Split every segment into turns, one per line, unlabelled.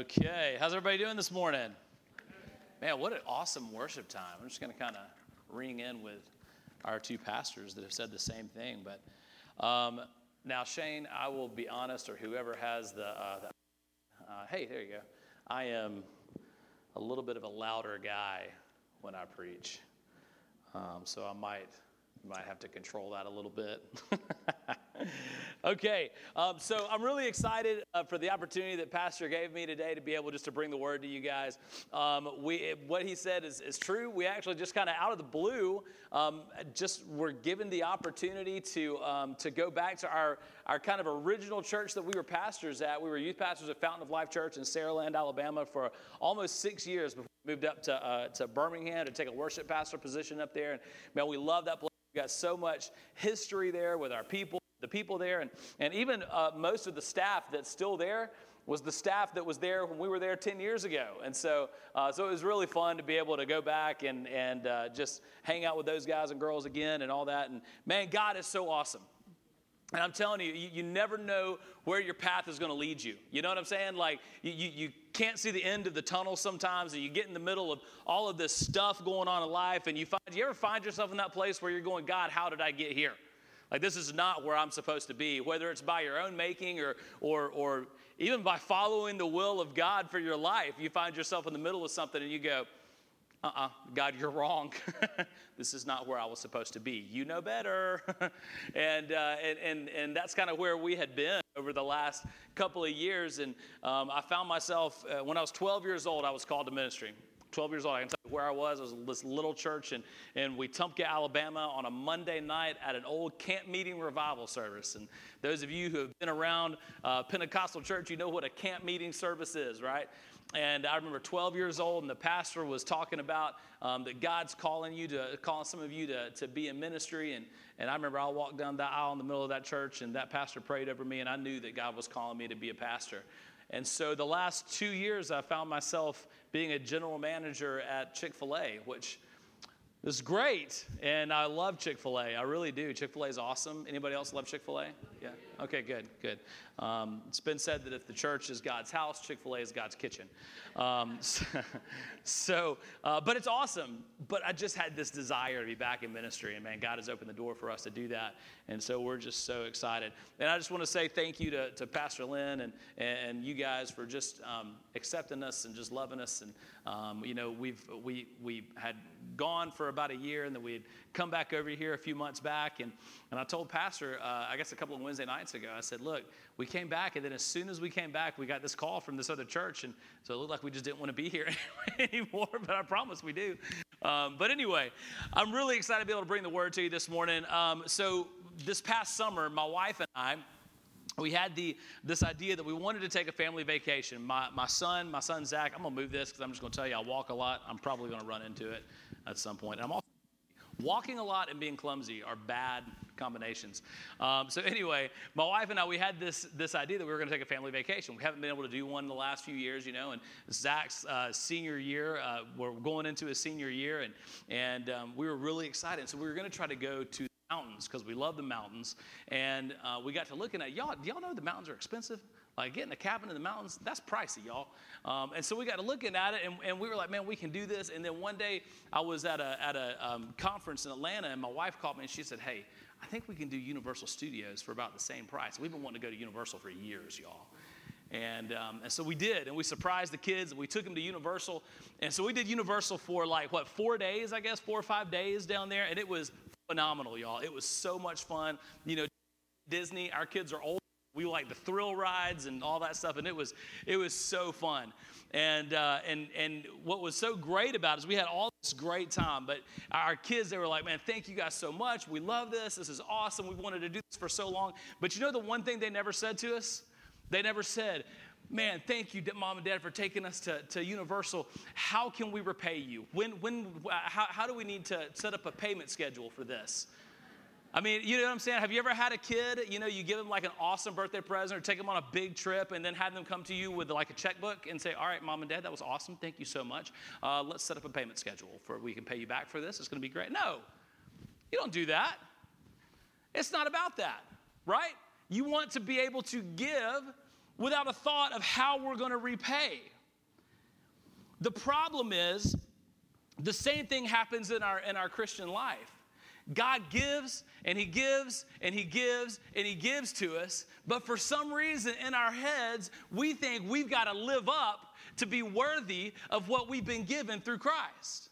Okay, how's everybody doing this morning? Man, what an awesome worship time. I'm just going to kind of ring in with our two pastors that have said the same thing. But um, now, Shane, I will be honest, or whoever has the, uh, the uh, hey, there you go. I am a little bit of a louder guy when I preach, um, so I might might have to control that a little bit. okay, um, so I'm really excited uh, for the opportunity that Pastor gave me today to be able just to bring the word to you guys. Um, we, what he said is, is true. We actually just kind of out of the blue, um, just were given the opportunity to um, to go back to our our kind of original church that we were pastors at. We were youth pastors at Fountain of Life Church in Saraland, Alabama, for almost six years before we moved up to uh, to Birmingham to take a worship pastor position up there. And man, we love that place. We got so much history there with our people, the people there, and, and even uh, most of the staff that's still there was the staff that was there when we were there 10 years ago. And so, uh, so it was really fun to be able to go back and, and uh, just hang out with those guys and girls again and all that. And man, God is so awesome. And I'm telling you, you, you never know where your path is going to lead you. You know what I'm saying? Like, you, you, you, can't see the end of the tunnel sometimes, and you get in the middle of all of this stuff going on in life, and you find, you ever find yourself in that place where you're going, God, how did I get here? Like, this is not where I'm supposed to be, whether it's by your own making or, or, or even by following the will of God for your life. You find yourself in the middle of something and you go, uh uh-uh, uh God, you're wrong. this is not where I was supposed to be. You know better. and, uh, and, and, and that's kind of where we had been over the last couple of years. And um, I found myself, uh, when I was 12 years old, I was called to ministry. 12 years old. I can tell where I was. I was this little church in, in Wetumpka, Alabama on a Monday night at an old camp meeting revival service. And those of you who have been around uh, Pentecostal church, you know what a camp meeting service is, right? And I remember 12 years old, and the pastor was talking about um, that God's calling you to, calling some of you to, to be in ministry. And, and I remember I walked down that aisle in the middle of that church, and that pastor prayed over me, and I knew that God was calling me to be a pastor. And so the last two years, I found myself being a general manager at Chick fil A, which is great. And I love Chick fil A. I really do. Chick fil A is awesome. Anybody else love Chick fil A? Yeah. Okay, good, good. Um, it's been said that if the church is God's house, Chick fil A is God's kitchen. Um, so, uh, but it's awesome. But I just had this desire to be back in ministry, and man, God has opened the door for us to do that. And so we're just so excited. And I just want to say thank you to, to Pastor Lynn and, and you guys for just um, accepting us and just loving us. And, um, you know, we've, we, we had gone for about a year, and then we had come back over here a few months back. And, and I told Pastor, uh, I guess a couple of Wednesday nights ago. I said, Look, we came back, and then as soon as we came back, we got this call from this other church. And so it looked like we just didn't want to be here anymore, but I promise we do. Um, but anyway, I'm really excited to be able to bring the word to you this morning. Um, so this past summer, my wife and I, we had the this idea that we wanted to take a family vacation. My, my son, my son Zach, I'm gonna move this because I'm just gonna tell you I walk a lot. I'm probably gonna run into it at some point. And I'm also walking a lot and being clumsy are bad combinations. Um, so anyway, my wife and I, we had this, this idea that we were going to take a family vacation. We haven't been able to do one in the last few years, you know, and Zach's uh, senior year, uh, we're going into his senior year, and, and um, we were really excited. So we were going to try to go to the mountains because we love the mountains. And uh, we got to looking at, y'all, do y'all know the mountains are expensive? Like getting a cabin in the mountains, that's pricey, y'all. Um, and so we got to looking at it, and, and, we were like, man, we can do this. And then one day I was at a, at a um, conference in Atlanta, and my wife called me and she said, hey, I think we can do Universal Studios for about the same price. We've been wanting to go to Universal for years, y'all. And, um, and so we did, and we surprised the kids, and we took them to Universal. And so we did Universal for like, what, four days, I guess, four or five days down there. And it was phenomenal, y'all. It was so much fun. You know, Disney, our kids are old. We like the thrill rides and all that stuff, and it was it was so fun. And uh, and and what was so great about it is we had all this great time. But our kids, they were like, "Man, thank you guys so much. We love this. This is awesome. We wanted to do this for so long." But you know the one thing they never said to us? They never said, man, thank you, mom and dad, for taking us to, to Universal. How can we repay you? When, when, how, how do we need to set up a payment schedule for this? I mean, you know what I'm saying? Have you ever had a kid, you know, you give them like an awesome birthday present or take them on a big trip and then have them come to you with like a checkbook and say, all right, mom and dad, that was awesome. Thank you so much. Uh, let's set up a payment schedule for we can pay you back for this. It's going to be great. No, you don't do that. It's not about that, right? You want to be able to give without a thought of how we're going to repay. The problem is the same thing happens in our in our Christian life. God gives and He gives and He gives and He gives to us, but for some reason in our heads, we think we've got to live up to be worthy of what we've been given through Christ.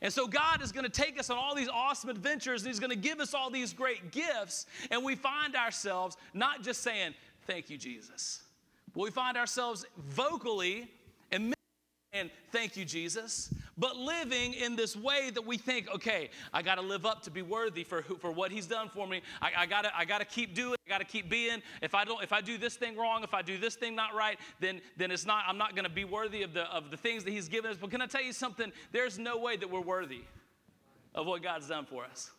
And so God is going to take us on all these awesome adventures and He's going to give us all these great gifts. And we find ourselves not just saying, Thank you, Jesus, but we find ourselves vocally and and thank you, Jesus, but living in this way that we think, okay, I got to live up to be worthy for, for what He's done for me. I, I got to I gotta keep doing. I got to keep being. If I don't, if I do this thing wrong, if I do this thing not right, then then it's not. I'm not going to be worthy of the of the things that He's given us. But can I tell you something? There's no way that we're worthy of what God's done for us.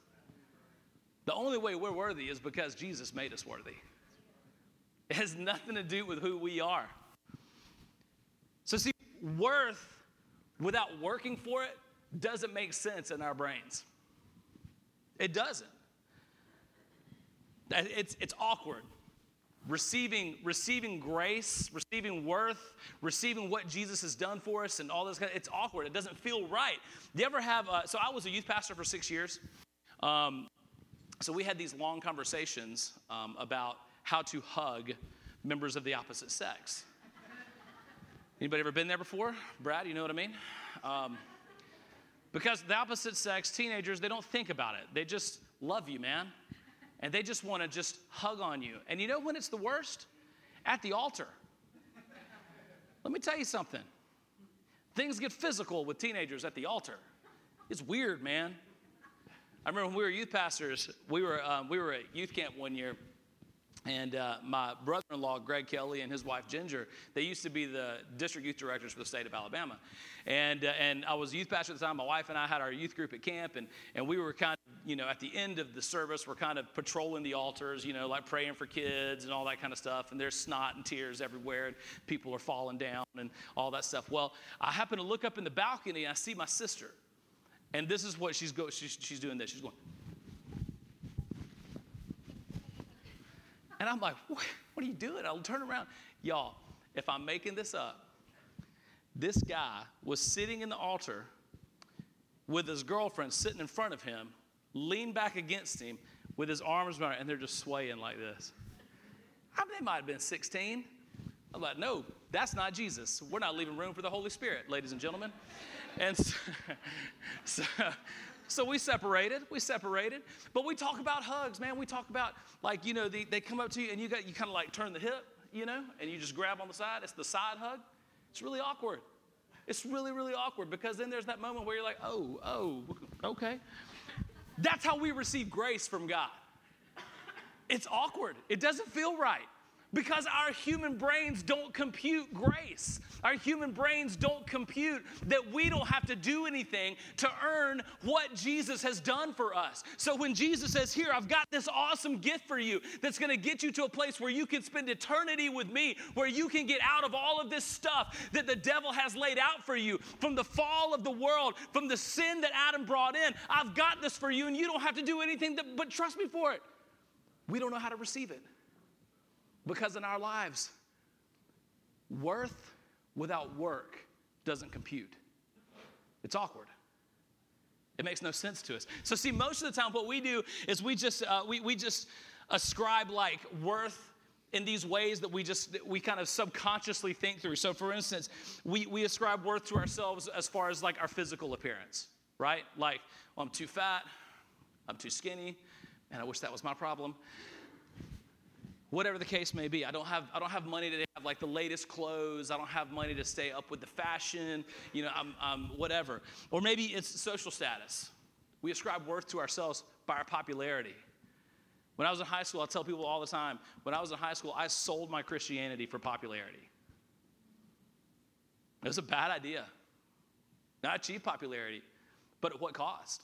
The only way we're worthy is because Jesus made us worthy. It has nothing to do with who we are. So see worth without working for it doesn't make sense in our brains. It doesn't. It's, it's awkward. Receiving, receiving grace, receiving worth, receiving what Jesus has done for us, and all this, kind of, it's awkward. It doesn't feel right. Do you ever have, uh, so I was a youth pastor for six years. Um, so we had these long conversations um, about how to hug members of the opposite sex. Anybody ever been there before? Brad, you know what I mean? Um, because the opposite sex, teenagers, they don't think about it. They just love you, man. And they just want to just hug on you. And you know when it's the worst? At the altar. Let me tell you something. Things get physical with teenagers at the altar. It's weird, man. I remember when we were youth pastors, we were, um, we were at youth camp one year, and uh, my brother in law, Greg Kelly, and his wife, Ginger, they used to be the district youth directors for the state of Alabama. And, uh, and I was youth pastor at the time. My wife and I had our youth group at camp, and, and we were kind of, you know, at the end of the service, we're kind of patrolling the altars, you know, like praying for kids and all that kind of stuff. And there's snot and tears everywhere, and people are falling down and all that stuff. Well, I happen to look up in the balcony, and I see my sister. And this is what she's, go- she's, she's doing this. She's going, And I'm like, what, what are you doing? I'll turn around. Y'all, if I'm making this up, this guy was sitting in the altar with his girlfriend sitting in front of him, leaned back against him with his arms around, and they're just swaying like this. I mean, they might have been 16. I'm like, no, that's not Jesus. We're not leaving room for the Holy Spirit, ladies and gentlemen. And so, so, so we separated. We separated. But we talk about hugs, man. We talk about like, you know, they, they come up to you and you got you kind of like turn the hip, you know, and you just grab on the side. It's the side hug. It's really awkward. It's really, really awkward because then there's that moment where you're like, oh, oh, okay. That's how we receive grace from God. It's awkward. It doesn't feel right because our human brains don't compute grace. Our human brains don't compute that we don't have to do anything to earn what Jesus has done for us. So when Jesus says, Here, I've got this awesome gift for you that's gonna get you to a place where you can spend eternity with me, where you can get out of all of this stuff that the devil has laid out for you from the fall of the world, from the sin that Adam brought in. I've got this for you, and you don't have to do anything that, but trust me for it. We don't know how to receive it. Because in our lives, worth without work doesn't compute. It's awkward. It makes no sense to us. So, see, most of the time, what we do is we just uh, we, we just ascribe like worth in these ways that we just we kind of subconsciously think through. So, for instance, we we ascribe worth to ourselves as far as like our physical appearance, right? Like, well, I'm too fat, I'm too skinny, and I wish that was my problem whatever the case may be. I don't have I don't have money to have like the latest clothes. I don't have money to stay up with the fashion. You know, I'm, I'm whatever. Or maybe it's social status. We ascribe worth to ourselves by our popularity. When I was in high school, I tell people all the time. When I was in high school, I sold my Christianity for popularity. It was a bad idea. Not achieve popularity, but at what cost?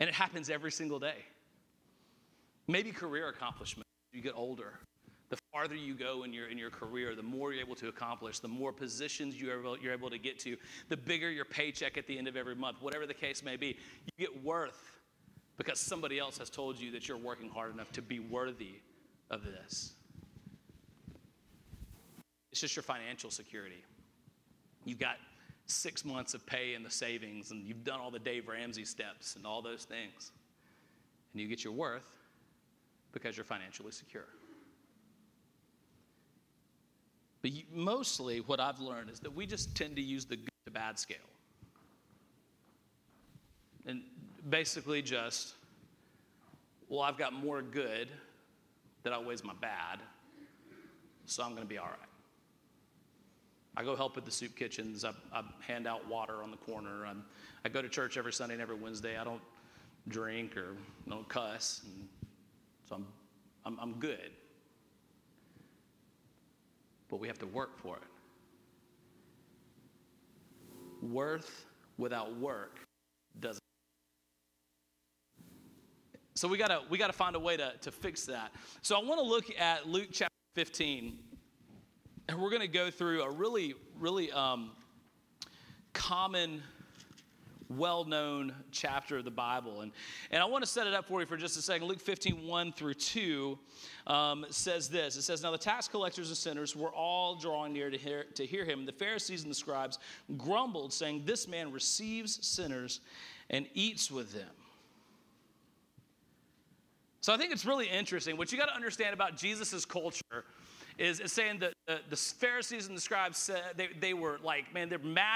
And it happens every single day. Maybe career accomplishment you get older, the farther you go in your, in your career, the more you're able to accomplish, the more positions you're able, you're able to get to, the bigger your paycheck at the end of every month, whatever the case may be. You get worth because somebody else has told you that you're working hard enough to be worthy of this. it's just your financial security. You've got six months of pay in the savings, and you've done all the Dave Ramsey steps and all those things. And you get your worth because you're financially secure. But mostly, what I've learned is that we just tend to use the good to bad scale. And basically, just, well, I've got more good that outweighs my bad, so I'm going to be all right. I go help at the soup kitchens. I, I hand out water on the corner. I'm, i go to church every Sunday and every Wednesday. I don't drink or don't cuss. And so I'm, I'm, I'm good. But we have to work for it. Worth without work doesn't. So we gotta we gotta find a way to, to fix that. So I want to look at Luke chapter 15 and we're to go through a really, really um, common, well known chapter of the Bible. And, and I want to set it up for you for just a second. Luke 15, 1 through 2 um, says this It says, Now the tax collectors and sinners were all drawing near to hear, to hear him. The Pharisees and the scribes grumbled, saying, This man receives sinners and eats with them. So I think it's really interesting. What you got to understand about Jesus' culture is, is saying that the, the Pharisees and the scribes said they, they were like, man, they're mad